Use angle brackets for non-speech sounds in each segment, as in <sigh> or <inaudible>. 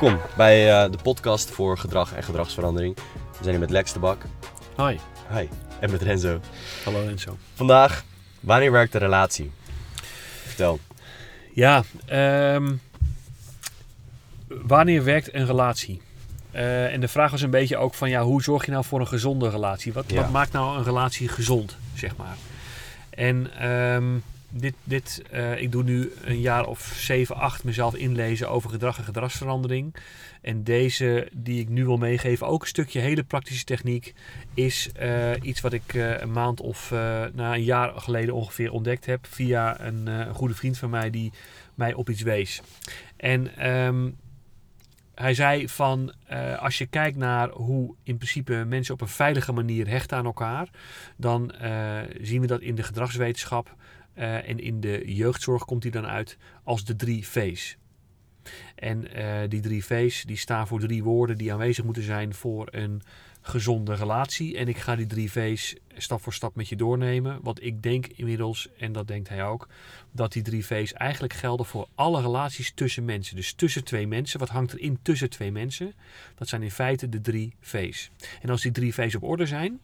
Welkom bij eh, de podcast voor gedrag en gedragsverandering. We zijn hier met Lex de Bak. Hi. Hi. En met Renzo. Hallo Enzo. Vandaag, wanneer werkt de relatie? Vertel. Ja, ehm, wanneer werkt een relatie? Eh, en de vraag was een beetje ook van ja, hoe zorg je nou voor een gezonde relatie? Wat, Ja. wat maakt nou een relatie gezond, zeg maar? En ehm, dit, dit, eh, ik doe nu een jaar of 7, 8 mezelf inlezen over gedrag en gedragsverandering. En deze die ik nu wil meegeven, ook een stukje hele praktische techniek, is eh, iets wat ik eh, een maand of na een jaar geleden ongeveer ontdekt heb via een, goede vriend van mij die mij op iets wees. En ehm, hij zei van als je kijkt naar hoe in principe mensen op een veilige manier hechten aan elkaar, dan zien we dat in de gedragswetenschap eh, en in de jeugdzorg komt die dan uit als de drie V's. En eh, die drie V's die staan voor drie woorden die aanwezig moeten zijn voor een gezonde relatie. En ik ga die drie V's stap voor stap met je doornemen. Want ik denk inmiddels, en dat denkt hij ook, dat die drie V's eigenlijk gelden voor alle relaties tussen mensen. Dus tussen twee mensen. Wat hangt er in tussen twee mensen? Dat zijn in feite de drie V's. En als die drie V's op orde zijn,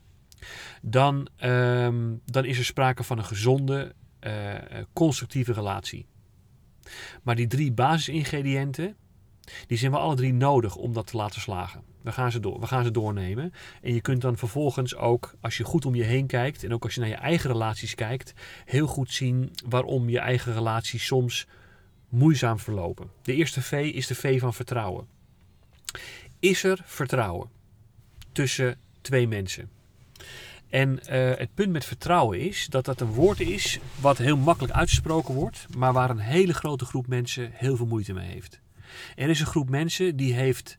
dan, ehm, dan is er sprake van een gezonde, eh, eh, constructieve relatie. Maar die drie basisingrediënten, die zijn we alle drie nodig om dat te laten slagen. We gaan, ze door, we gaan ze doornemen. En je kunt dan vervolgens ook, als je goed om je heen kijkt en ook als je naar je eigen relaties kijkt, heel goed zien waarom je eigen relaties soms moeizaam verlopen. De eerste V is de V van vertrouwen. Is er vertrouwen tussen twee mensen? En eh, het punt met vertrouwen is dat dat een woord is wat heel makkelijk uitgesproken wordt, maar waar een hele grote groep mensen heel veel moeite mee heeft. Er is een groep mensen die heeft,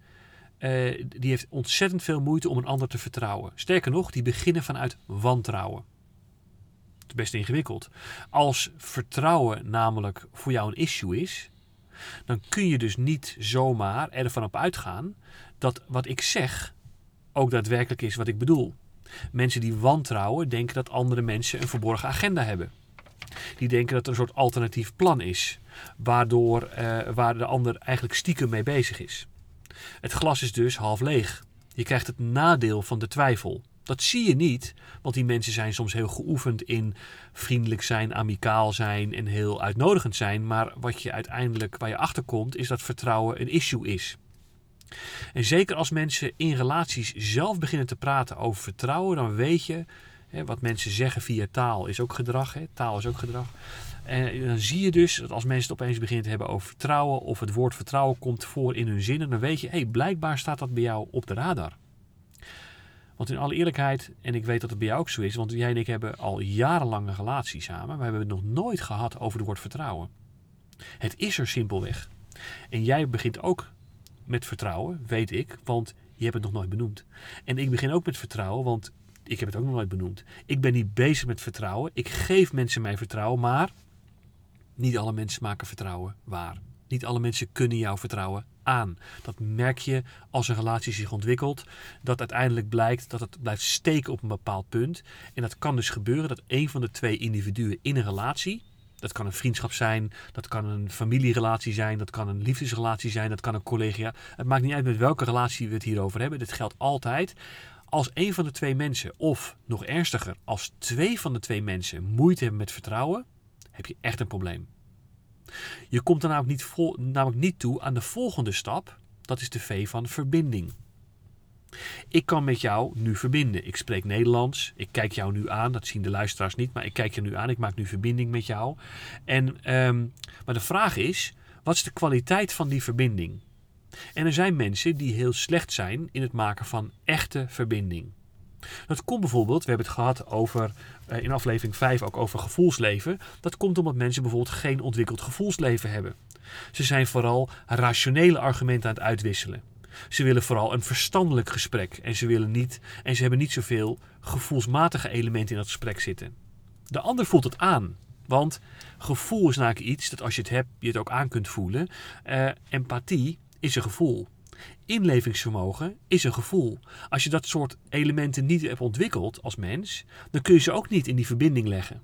eh, die heeft ontzettend veel moeite om een ander te vertrouwen. Sterker nog, die beginnen vanuit wantrouwen. Het is best ingewikkeld. Als vertrouwen namelijk voor jou een issue is, dan kun je dus niet zomaar ervan op uitgaan dat wat ik zeg ook daadwerkelijk is wat ik bedoel. Mensen die wantrouwen denken dat andere mensen een verborgen agenda hebben. Die denken dat er een soort alternatief plan is, waardoor eh, waar de ander eigenlijk stiekem mee bezig is. Het glas is dus half leeg. Je krijgt het nadeel van de twijfel. Dat zie je niet, want die mensen zijn soms heel geoefend in vriendelijk zijn, amicaal zijn en heel uitnodigend zijn. Maar wat je uiteindelijk, waar je achter komt, is dat vertrouwen een issue is. En zeker als mensen in relaties zelf beginnen te praten over vertrouwen, dan weet je, hè, wat mensen zeggen via taal is ook gedrag. Hè, taal is ook gedrag. En dan zie je dus dat als mensen het opeens beginnen te hebben over vertrouwen, of het woord vertrouwen komt voor in hun zinnen, dan weet je, hé, hey, blijkbaar staat dat bij jou op de radar. Want in alle eerlijkheid, en ik weet dat het bij jou ook zo is, want jij en ik hebben al jarenlang een relatie samen, maar we hebben het nog nooit gehad over het woord vertrouwen. Het is er simpelweg. En jij begint ook met vertrouwen, weet ik, want je hebt het nog nooit benoemd. En ik begin ook met vertrouwen, want ik heb het ook nog nooit benoemd. Ik ben niet bezig met vertrouwen. Ik geef mensen mijn vertrouwen, maar niet alle mensen maken vertrouwen waar. Niet alle mensen kunnen jouw vertrouwen aan. Dat merk je als een relatie zich ontwikkelt. Dat uiteindelijk blijkt dat het blijft steken op een bepaald punt. En dat kan dus gebeuren dat een van de twee individuen in een relatie. Dat kan een vriendschap zijn, dat kan een familierelatie zijn, dat kan een liefdesrelatie zijn, dat kan een collega. Het maakt niet uit met welke relatie we het hier over hebben. Dit geldt altijd. Als een van de twee mensen, of nog ernstiger, als twee van de twee mensen moeite hebben met vertrouwen, heb je echt een probleem. Je komt er niet, vol, namelijk niet toe aan de volgende stap. Dat is de V van verbinding. Ik kan met jou nu verbinden. Ik spreek Nederlands. Ik kijk jou nu aan. Dat zien de luisteraars niet, maar ik kijk je nu aan. Ik maak nu verbinding met jou. En, ehm, maar de vraag is: wat is de kwaliteit van die verbinding? En er zijn mensen die heel slecht zijn in het maken van echte verbinding. Dat komt bijvoorbeeld, we hebben het gehad over eh, in aflevering 5 ook over gevoelsleven. Dat komt omdat mensen bijvoorbeeld geen ontwikkeld gevoelsleven hebben. Ze zijn vooral rationele argumenten aan het uitwisselen. Ze willen vooral een verstandelijk gesprek en ze, willen niet, en ze hebben niet zoveel gevoelsmatige elementen in dat gesprek zitten. De ander voelt het aan. Want gevoel is namelijk iets dat als je het hebt, je het ook aan kunt voelen. Eh, empathie is een gevoel. Inlevingsvermogen is een gevoel. Als je dat soort elementen niet hebt ontwikkeld als mens, dan kun je ze ook niet in die verbinding leggen.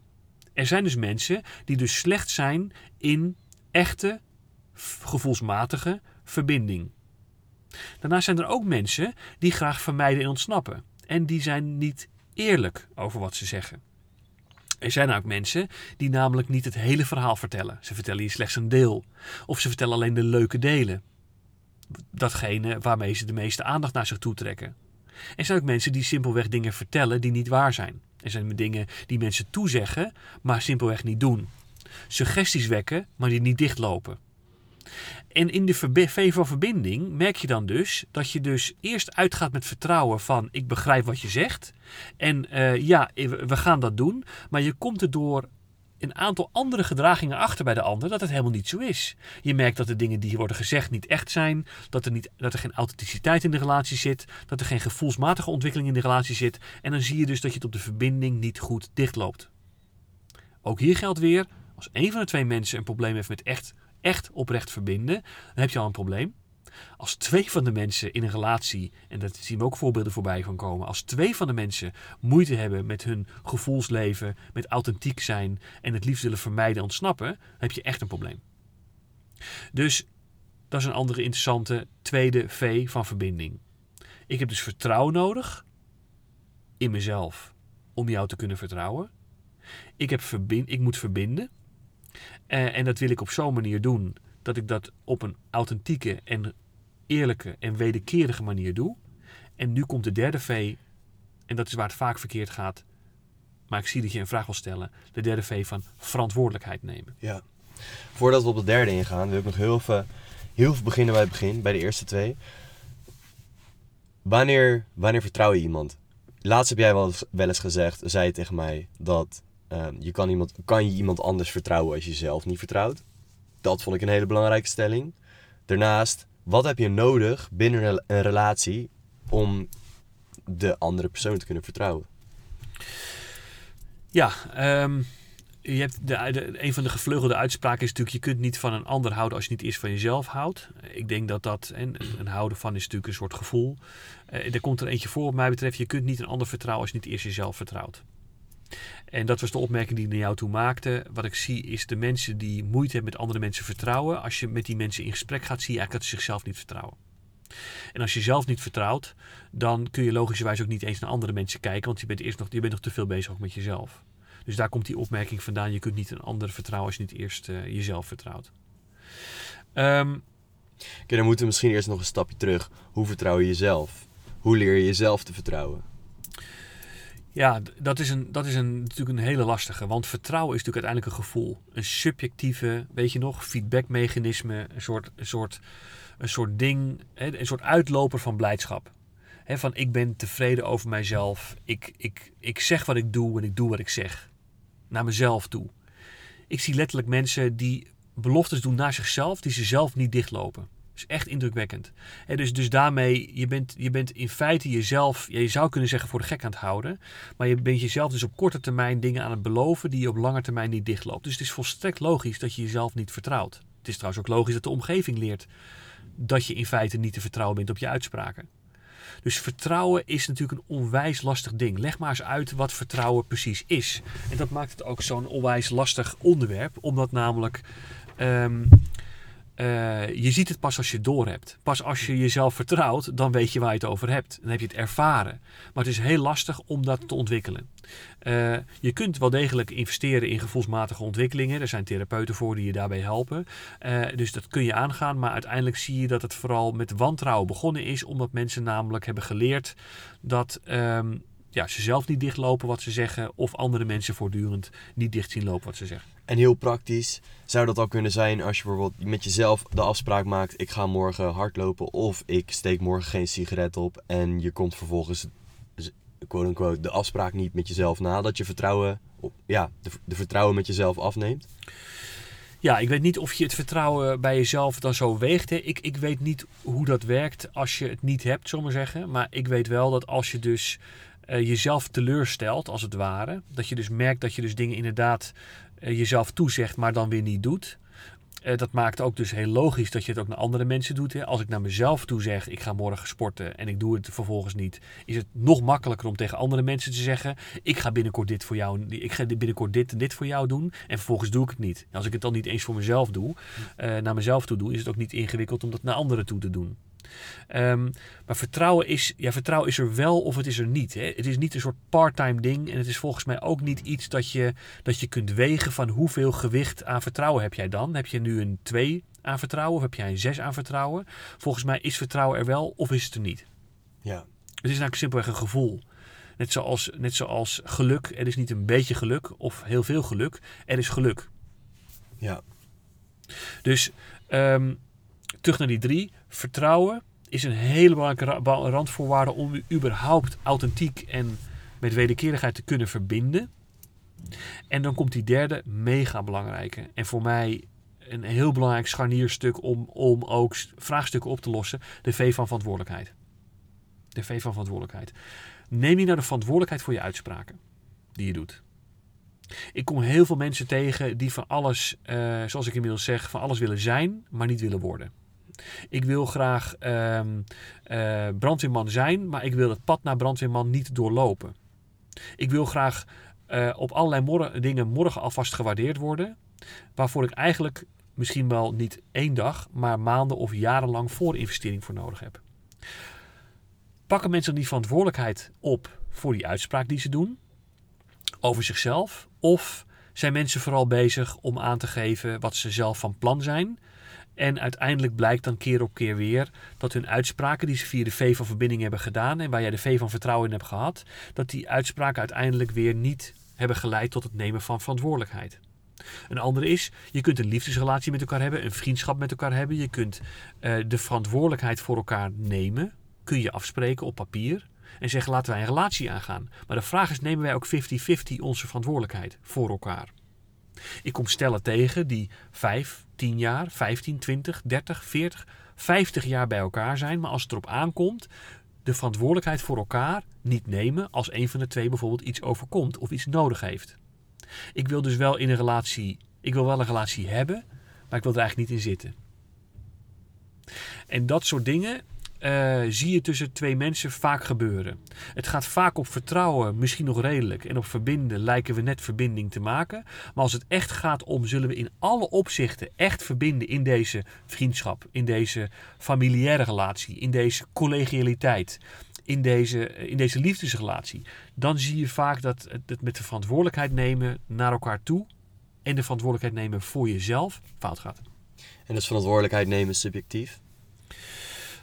Er zijn dus mensen die dus slecht zijn in echte, gevoelsmatige verbinding. Daarnaast zijn er ook mensen die graag vermijden en ontsnappen. En die zijn niet eerlijk over wat ze zeggen. Er zijn ook mensen die namelijk niet het hele verhaal vertellen. Ze vertellen je slechts een deel. Of ze vertellen alleen de leuke delen. Datgene waarmee ze de meeste aandacht naar zich toe trekken. Er zijn ook mensen die simpelweg dingen vertellen die niet waar zijn. Er zijn dingen die mensen toezeggen, maar simpelweg niet doen. Suggesties wekken, maar die niet dichtlopen. En in de V van verbinding merk je dan dus dat je dus eerst uitgaat met vertrouwen van ik begrijp wat je zegt. En uh, ja, we gaan dat doen. Maar je komt er door een aantal andere gedragingen achter bij de ander dat het helemaal niet zo is. Je merkt dat de dingen die worden gezegd niet echt zijn, dat er, niet, dat er geen authenticiteit in de relatie zit, dat er geen gevoelsmatige ontwikkeling in de relatie zit. En dan zie je dus dat je het op de verbinding niet goed dichtloopt. Ook hier geldt weer, als een van de twee mensen een probleem heeft met echt echt oprecht verbinden, dan heb je al een probleem. Als twee van de mensen in een relatie, en dat zien we ook voorbeelden voorbij van komen, als twee van de mensen moeite hebben met hun gevoelsleven, met authentiek zijn en het liefst willen vermijden ontsnappen, heb je echt een probleem. Dus dat is een andere interessante tweede V van verbinding. Ik heb dus vertrouwen nodig in mezelf om jou te kunnen vertrouwen. Ik, heb verbind, ik moet verbinden. Uh, en dat wil ik op zo'n manier doen dat ik dat op een authentieke en eerlijke en wederkerige manier doe. En nu komt de derde V, en dat is waar het vaak verkeerd gaat. Maar ik zie dat je een vraag wil stellen. De derde V van verantwoordelijkheid nemen. Ja. Voordat we op de derde ingaan, wil ik nog heel even, heel even beginnen bij het begin, bij de eerste twee. Wanneer, wanneer vertrouw je iemand? Laatst heb jij wel eens, wel eens gezegd, zei tegen mij, dat Ehm, je kan, iemand, kan je iemand anders vertrouwen als je jezelf niet vertrouwt? Dat vond ik een hele belangrijke stelling. Daarnaast, wat heb je nodig binnen een relatie om de andere persoon te kunnen vertrouwen? Ja, um, je hebt de, een van de gevleugelde uitspraken is natuurlijk: je kunt niet van een ander houden als je niet eerst van jezelf houdt. Ik denk dat dat, en een houden van is natuurlijk een soort gevoel. Uh, er komt er eentje voor, wat mij betreft: je kunt niet een ander vertrouwen als je niet eerst jezelf vertrouwt. En dat was de opmerking die ik naar jou toe maakte. Wat ik zie is de mensen die moeite hebben met andere mensen vertrouwen. Als je met die mensen in gesprek gaat, zie je eigenlijk dat ze zichzelf niet vertrouwen. En als je jezelf niet vertrouwt, dan kun je logischerwijs ook niet eens naar andere mensen kijken, want je bent eerst nog, je bent nog te veel bezig met jezelf. Dus daar komt die opmerking vandaan. Je kunt niet een ander vertrouwen als je niet eerst uh, jezelf vertrouwt. Um, Oké, dan moeten we misschien eerst nog een stapje terug. Hoe vertrouw je jezelf? Hoe leer je jezelf te vertrouwen? Ja, dat is, een, dat is een, natuurlijk een hele lastige. Want vertrouwen is natuurlijk uiteindelijk een gevoel. Een subjectieve, weet je nog, feedbackmechanisme. Een soort, een soort, een soort ding, een soort uitloper van blijdschap. van ik ben tevreden over mijzelf. Ik, ik, ik zeg wat ik doe en ik doe wat ik zeg. Naar mezelf toe. Ik zie letterlijk mensen die beloftes doen naar zichzelf, die ze zelf niet dichtlopen is echt indrukwekkend. dus, dus daarmee, je bent, je bent in feite jezelf, je zou kunnen zeggen voor de gek aan het houden. Maar je bent jezelf dus op korte termijn dingen aan het beloven die je op lange termijn niet dichtloopt. Dus het is volstrekt logisch dat je jezelf niet vertrouwt. Het is trouwens ook logisch dat de omgeving leert dat je in feite niet te vertrouwen bent op je uitspraken. Dus vertrouwen is natuurlijk een onwijs lastig ding. Leg maar eens uit wat vertrouwen precies is. En dat maakt het ook zo'n onwijs lastig onderwerp, omdat namelijk ehm, uh, je ziet het pas als je het door hebt. Pas als je jezelf vertrouwt, dan weet je waar je het over hebt. Dan heb je het ervaren. Maar het is heel lastig om dat te ontwikkelen. Uh, je kunt wel degelijk investeren in gevoelsmatige ontwikkelingen. Er zijn therapeuten voor die je daarbij helpen. Uh, dus dat kun je aangaan. Maar uiteindelijk zie je dat het vooral met wantrouwen begonnen is. Omdat mensen namelijk hebben geleerd dat. Um, ja, ze zelf niet dichtlopen wat ze zeggen, of andere mensen voortdurend niet dicht zien lopen wat ze zeggen. En heel praktisch zou dat al kunnen zijn als je bijvoorbeeld met jezelf de afspraak maakt: ik ga morgen hardlopen of ik steek morgen geen sigaret op. En je komt vervolgens, quote unquote, de afspraak niet met jezelf na, dat je vertrouwen, ja, de, de vertrouwen met jezelf afneemt. Ja, ik weet niet of je het vertrouwen bij jezelf dan zo weegt. Hè. Ik, ik weet niet hoe dat werkt als je het niet hebt, zullen we zeggen. Maar ik weet wel dat als je dus uh, jezelf teleurstelt, als het ware. Dat je dus merkt dat je dus dingen inderdaad uh, jezelf toezegt, maar dan weer niet doet. Uh, dat maakt ook dus heel logisch dat je het ook naar andere mensen doet. Hè. Als ik naar mezelf toe zeg, ik ga morgen sporten en ik doe het vervolgens niet, is het nog makkelijker om tegen andere mensen te zeggen, ik ga binnenkort dit voor jou, ik ga binnenkort dit en dit voor jou doen en vervolgens doe ik het niet. Als ik het dan niet eens voor mezelf doe, naar mezelf toe doe, is het ook niet ingewikkeld om dat naar anderen toe te doen. Ehm, maar vertrouwen is, ja, vertrouwen is er wel of het is er niet. Hè. Het is niet een soort part-time ding. En het is volgens mij ook niet iets dat je, dat je kunt wegen van hoeveel gewicht aan vertrouwen heb jij dan. Heb je nu een 2 aan vertrouwen of heb jij een 6 aan vertrouwen? Volgens mij is vertrouwen er wel of is het er niet. Ja. Het is eigenlijk simpelweg een gevoel. Net zoals, net zoals geluk. Er is niet een beetje geluk of heel veel geluk. Er is geluk. Ja. Dus ehm, terug naar die drie. Vertrouwen is een hele belangrijke ra- randvoorwaarde om überhaupt authentiek en met wederkerigheid te kunnen verbinden. En dan komt die derde, mega belangrijke. En voor mij een heel belangrijk scharnierstuk om, om ook vraagstukken op te lossen. De V van verantwoordelijkheid. De V van verantwoordelijkheid. Neem je nou de verantwoordelijkheid voor je uitspraken die je doet. Ik kom heel veel mensen tegen die van alles, eh, zoals ik inmiddels zeg, van alles willen zijn, maar niet willen worden. Ik wil graag ehm, eh, brandweerman zijn, maar ik wil het pad naar brandweerman niet doorlopen. Ik wil graag eh, op allerlei dingen morgen alvast gewaardeerd worden, waarvoor ik eigenlijk misschien wel niet één dag, maar maanden of jarenlang voorinvestering voor nodig heb. Pakken mensen die verantwoordelijkheid op voor die uitspraak die ze doen over zichzelf? Of zijn mensen vooral bezig om aan te geven wat ze zelf van plan zijn? En uiteindelijk blijkt dan keer op keer weer dat hun uitspraken die ze via de V van verbinding hebben gedaan en waar jij de V van vertrouwen in hebt gehad, dat die uitspraken uiteindelijk weer niet hebben geleid tot het nemen van verantwoordelijkheid. Een andere is, je kunt een liefdesrelatie met elkaar hebben, een vriendschap met elkaar hebben. Je kunt eh, de verantwoordelijkheid voor elkaar nemen. Kun je afspreken op papier en zeggen laten wij een relatie aangaan. Maar de vraag is, nemen wij ook 50-50 onze verantwoordelijkheid voor elkaar? Ik kom stellen tegen die 5, 10 jaar, 15, 20, 30, 40, 50 jaar bij elkaar zijn. Maar als het erop aankomt, de verantwoordelijkheid voor elkaar niet nemen als een van de twee bijvoorbeeld iets overkomt of iets nodig heeft. Ik wil dus wel in een relatie, ik wil wel een relatie hebben, maar ik wil er eigenlijk niet in zitten. En dat soort dingen eh, zie je tussen twee mensen vaak gebeuren. Het gaat vaak op vertrouwen, misschien nog redelijk. En op verbinden lijken we net verbinding te maken. Maar als het echt gaat om, zullen we in alle opzichten echt verbinden in deze vriendschap, in deze familiaire relatie, in deze collegialiteit, in deze, in deze liefdesrelatie. Dan zie je vaak dat het met de verantwoordelijkheid nemen naar elkaar toe en de verantwoordelijkheid nemen voor jezelf fout gaat. En dus verantwoordelijkheid nemen is subjectief.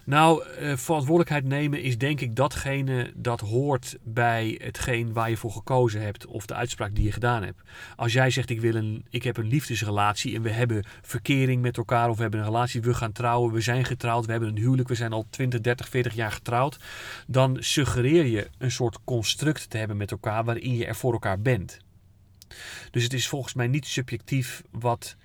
Nou, eh, verantwoordelijkheid nemen is denk ik datgene dat hoort bij hetgeen waar je voor gekozen hebt of de uitspraak die je gedaan hebt. Als jij zegt ik, wil een, ik heb een liefdesrelatie en we hebben verkering met elkaar of we hebben een relatie, we gaan trouwen, we zijn getrouwd, we hebben een huwelijk, we zijn al 20, 30, 40 jaar getrouwd, dan suggereer je een soort construct te hebben met elkaar waarin je er voor elkaar bent. Dus het is volgens mij niet subjectief wat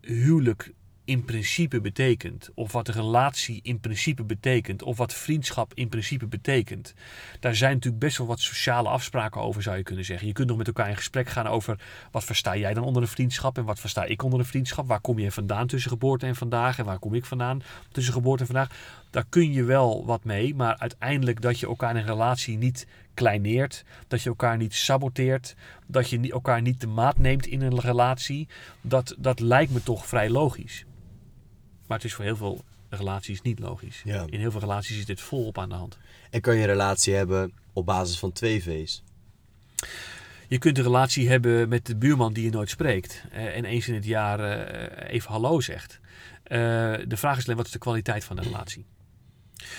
huwelijk in principe betekent, of wat een relatie in principe betekent, of wat vriendschap in principe betekent. Daar zijn natuurlijk best wel wat sociale afspraken over, zou je kunnen zeggen. Je kunt nog met elkaar in gesprek gaan over wat versta jij dan onder een vriendschap en wat versta ik onder een vriendschap. Waar kom je vandaan tussen geboorte en vandaag en waar kom ik vandaan tussen geboorte en vandaag. Daar kun je wel wat mee, maar uiteindelijk dat je elkaar in een relatie niet kleineert, dat je elkaar niet saboteert, dat je elkaar niet de maat neemt in een relatie, dat, dat lijkt me toch vrij logisch. Maar het is voor heel veel relaties niet logisch. Ja. In heel veel relaties is dit volop aan de hand. En kan je een relatie hebben op basis van twee V's. Je kunt een relatie hebben met de buurman die je nooit spreekt. eh, en eens in het jaar eh, even hallo zegt. Eh, de vraag is alleen, wat is de kwaliteit van de relatie?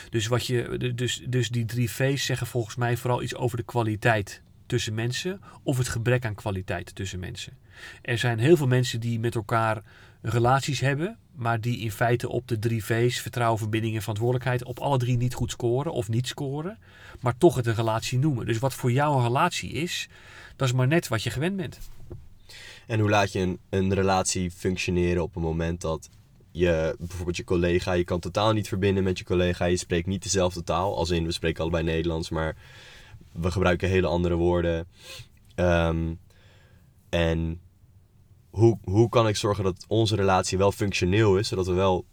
Dus, wat je, dus, dus die drie V's zeggen volgens mij vooral iets over de kwaliteit tussen mensen. Of het gebrek aan kwaliteit tussen mensen. Er zijn heel veel mensen die met elkaar relaties hebben. Maar die in feite op de drie V's, vertrouwen, verbinding en verantwoordelijkheid, op alle drie niet goed scoren of niet scoren. Maar toch het een relatie noemen. Dus wat voor jou een relatie is, dat is maar net wat je gewend bent. En hoe laat je een, een relatie functioneren op een moment dat je bijvoorbeeld je collega, je kan totaal niet verbinden met je collega, je spreekt niet dezelfde taal, als in we spreken allebei Nederlands, maar we gebruiken hele andere woorden. Ehm, en hoe, hoe kan ik zorgen dat onze relatie wel functioneel is, zodat we wel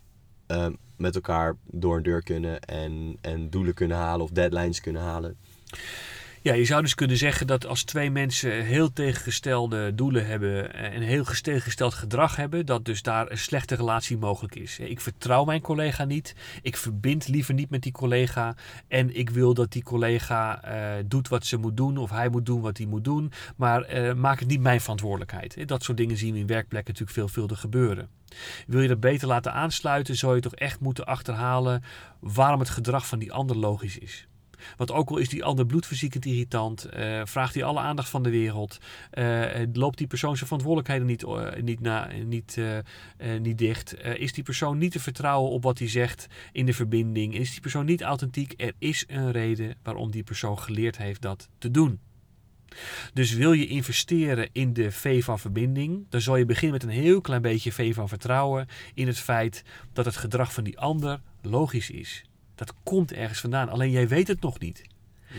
ehm, met elkaar door een deur kunnen en, en doelen kunnen halen of deadlines kunnen halen? Ja, je zou dus kunnen zeggen dat als twee mensen heel tegengestelde doelen hebben en heel tegengesteld gedrag hebben, dat dus daar een slechte relatie mogelijk is. Ik vertrouw mijn collega niet, ik verbind liever niet met die collega en ik wil dat die collega uh, doet wat ze moet doen of hij moet doen wat hij moet doen, maar uh, maak het niet mijn verantwoordelijkheid. Dat soort dingen zien we in werkplekken natuurlijk veelvuldig gebeuren. Wil je dat beter laten aansluiten, zou je toch echt moeten achterhalen waarom het gedrag van die ander logisch is. Want ook al is die ander bloedverziekend irritant, uh, vraagt hij alle aandacht van de wereld, uh, loopt die persoon zijn verantwoordelijkheden niet, niet, na, niet, niet dicht, is die persoon niet te vertrouwen op wat hij zegt in de verbinding, is die persoon niet authentiek, er is een reden waarom die persoon geleerd heeft dat te doen. Dus wil je investeren in de V van verbinding, dan zal je beginnen met een heel klein beetje V van vertrouwen in het feit dat het gedrag van die ander logisch is. Dat komt ergens vandaan, alleen jij weet het nog niet.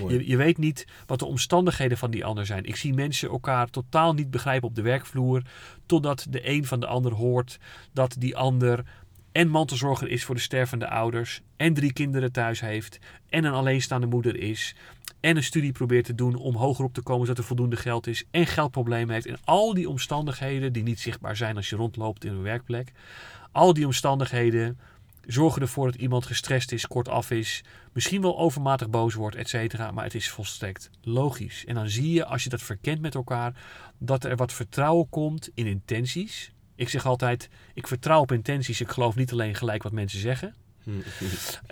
Je, je, weet niet wat de omstandigheden van die ander zijn. Ik zie mensen elkaar totaal niet begrijpen op de werkvloer, totdat de een van de ander hoort dat die ander en mantelzorger is voor de stervende ouders, en drie kinderen thuis heeft, en een alleenstaande moeder is, en een studie probeert te doen om hoger op te komen zodat er voldoende geld is, en geldproblemen heeft, en al die omstandigheden die niet zichtbaar zijn als je rondloopt in een werkplek, al die omstandigheden zorgen ervoor dat iemand gestrest is, kortaf is, misschien wel overmatig boos wordt, et cetera, maar het is volstrekt logisch. En dan zie je, als je dat verkent met elkaar, dat er wat vertrouwen komt in intenties, ik zeg altijd, ik vertrouw op intenties. Ik geloof niet alleen gelijk wat mensen zeggen.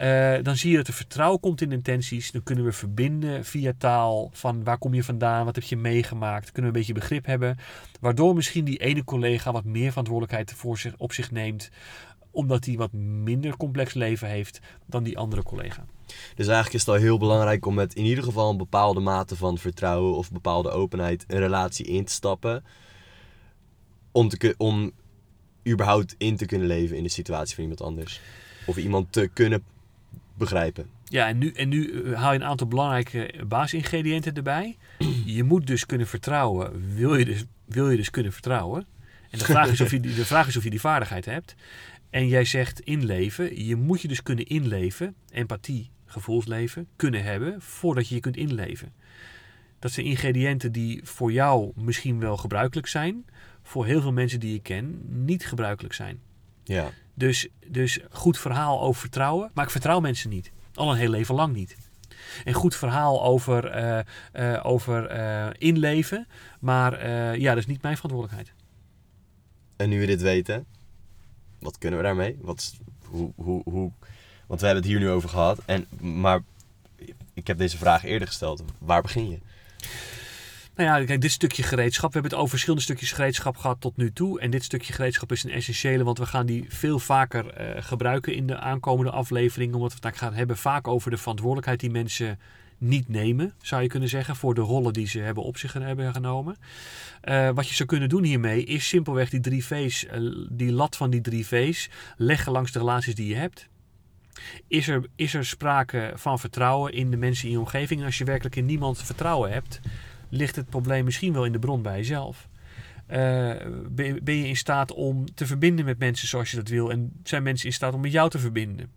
Uh, <laughs> dan zie je dat er vertrouwen komt in intenties. Dan kunnen we verbinden via taal. Van waar kom je vandaan? Wat heb je meegemaakt? Kunnen we een beetje begrip hebben. Waardoor misschien die ene collega wat meer verantwoordelijkheid voor zich, op zich neemt. Omdat hij wat minder complex leven heeft dan die andere collega. Dus eigenlijk is het al heel belangrijk om met in ieder geval een bepaalde mate van vertrouwen of bepaalde openheid een relatie in te stappen om, te, om überhaupt in te kunnen leven in de situatie van iemand anders. Of iemand te kunnen begrijpen. Ja, en nu, en nu eh, haal je een aantal belangrijke basisingrediënten erbij. <clears throat> Je moet dus kunnen vertrouwen. Wil je dus, wil je dus kunnen vertrouwen? En de vraag, is of je, de vraag is of je die vaardigheid hebt. En jij zegt inleven. Je moet je dus kunnen inleven. Empathie, gevoelsleven, kunnen hebben voordat je je kunt inleven. Dat zijn ingrediënten die voor jou misschien wel gebruikelijk zijn voor heel veel mensen die ik ken niet gebruikelijk zijn. Ja. Dus, dus goed verhaal over vertrouwen, maar ik vertrouw mensen niet. Al een heel leven lang niet. En goed verhaal over, uh, uh, over uh, inleven, maar ja, dat is niet mijn verantwoordelijkheid. En nu we dit weten, wat kunnen we daarmee? Wat, hoe, hoe, hoe, want we hebben het hier nu over gehad, en, maar ik heb deze vraag eerder gesteld. Waar begin je? Nou ja, kijk, dit stukje gereedschap. We hebben het over verschillende stukjes gereedschap gehad tot nu toe. En dit stukje gereedschap is een essentiële, want we gaan die veel vaker uh, gebruiken in de aankomende aflevering. Omdat we het gaan hebben vaak over de verantwoordelijkheid die mensen niet nemen, zou je kunnen zeggen, voor de rollen die ze hebben op zich hebben genomen. Uh, wat je zou kunnen doen hiermee is simpelweg die drie V's, uh, die lat van die drie V's, leggen langs de relaties die je hebt. Is er, is er sprake van vertrouwen in de mensen in je omgeving? En als je werkelijk in niemand vertrouwen hebt, ligt het probleem misschien wel in de bron bij jezelf. Uh, ben, je in staat om te verbinden met mensen zoals je dat wil? En zijn mensen in staat om met jou te verbinden?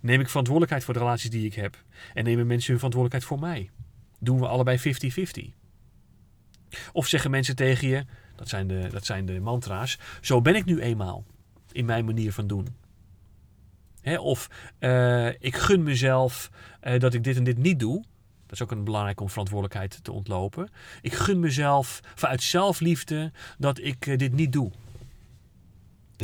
Neem ik verantwoordelijkheid voor de relaties die ik heb? En nemen mensen hun verantwoordelijkheid voor mij? Doen we allebei 50-50? Of zeggen mensen tegen je, dat zijn, de, dat zijn de mantra's, zo ben ik nu eenmaal in mijn manier van doen. Of uh, ik gun mezelf uh, dat ik dit en dit niet doe, dat is ook een belangrijk om verantwoordelijkheid te ontlopen. Ik gun mezelf vanuit zelfliefde dat ik uh, dit niet doe.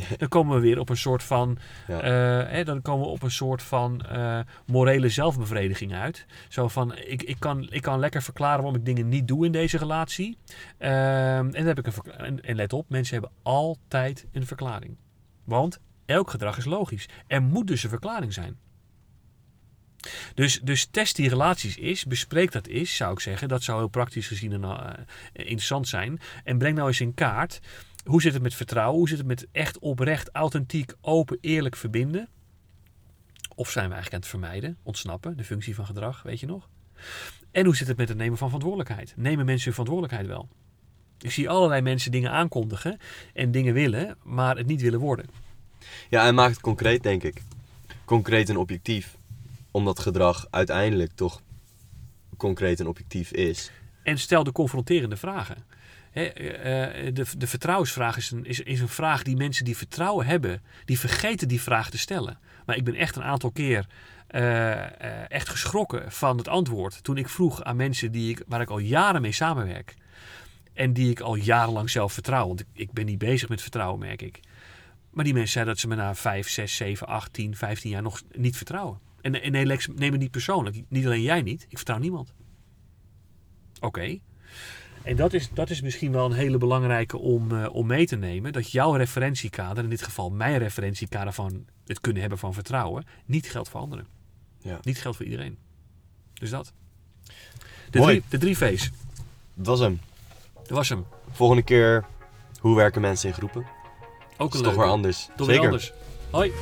<laughs> Dan komen we weer op een soort van, ja. uh, hè, dan komen we op een soort van uh, morele zelfbevrediging uit. Zo van, ik, ik, kan, ik kan lekker verklaren waarom ik dingen niet doe in deze relatie. Uh, en, dan heb ik een en, en let op, mensen hebben altijd een verklaring. Want elk gedrag is logisch. Er moet dus een verklaring zijn. Dus, dus test die relaties is, bespreek dat is, zou ik zeggen. Dat zou heel praktisch gezien en, uh, interessant zijn. En breng nou eens in kaart, hoe zit het met vertrouwen? Hoe zit het met echt oprecht, authentiek, open, eerlijk verbinden? Of zijn we eigenlijk aan het vermijden, ontsnappen, de functie van gedrag, weet je nog? En hoe zit het met het nemen van verantwoordelijkheid? Nemen mensen hun verantwoordelijkheid wel? Ik zie allerlei mensen dingen aankondigen en dingen willen, maar het niet willen worden. Ja, en maak het concreet, denk ik. Concreet en objectief om dat gedrag uiteindelijk toch concreet en objectief is. En stel de confronterende vragen. Eh, eh, de, de vertrouwensvraag is een, is, is een vraag die mensen die vertrouwen hebben, die vergeten die vraag te stellen. Maar ik ben echt een aantal keer eh, echt geschrokken van het antwoord. Toen ik vroeg aan mensen die ik, waar ik al jaren mee samenwerk. En die ik al jarenlang zelf vertrouw. Want ik, ik ben niet bezig met vertrouwen, merk ik. Maar die mensen zeiden dat ze me na 5, 6, 7, 8, 10, 15 jaar nog niet vertrouwen. En, en nee, neem het niet persoonlijk. Niet alleen jij niet. Ik vertrouw niemand. Oké. En dat is, dat is misschien wel een hele belangrijke om, eh, om mee te nemen. Dat jouw referentiekader, in dit geval mijn referentiekader van het kunnen hebben van vertrouwen, niet geldt voor anderen. Ja. Niet geldt voor iedereen. Dus dat. De Mooi. drie, de drie V's. Dat was hem. Dat was hem. Volgende keer, hoe werken mensen in groepen? Ook een is toch weer anders. Toch weer Zeker. anders. Hoi.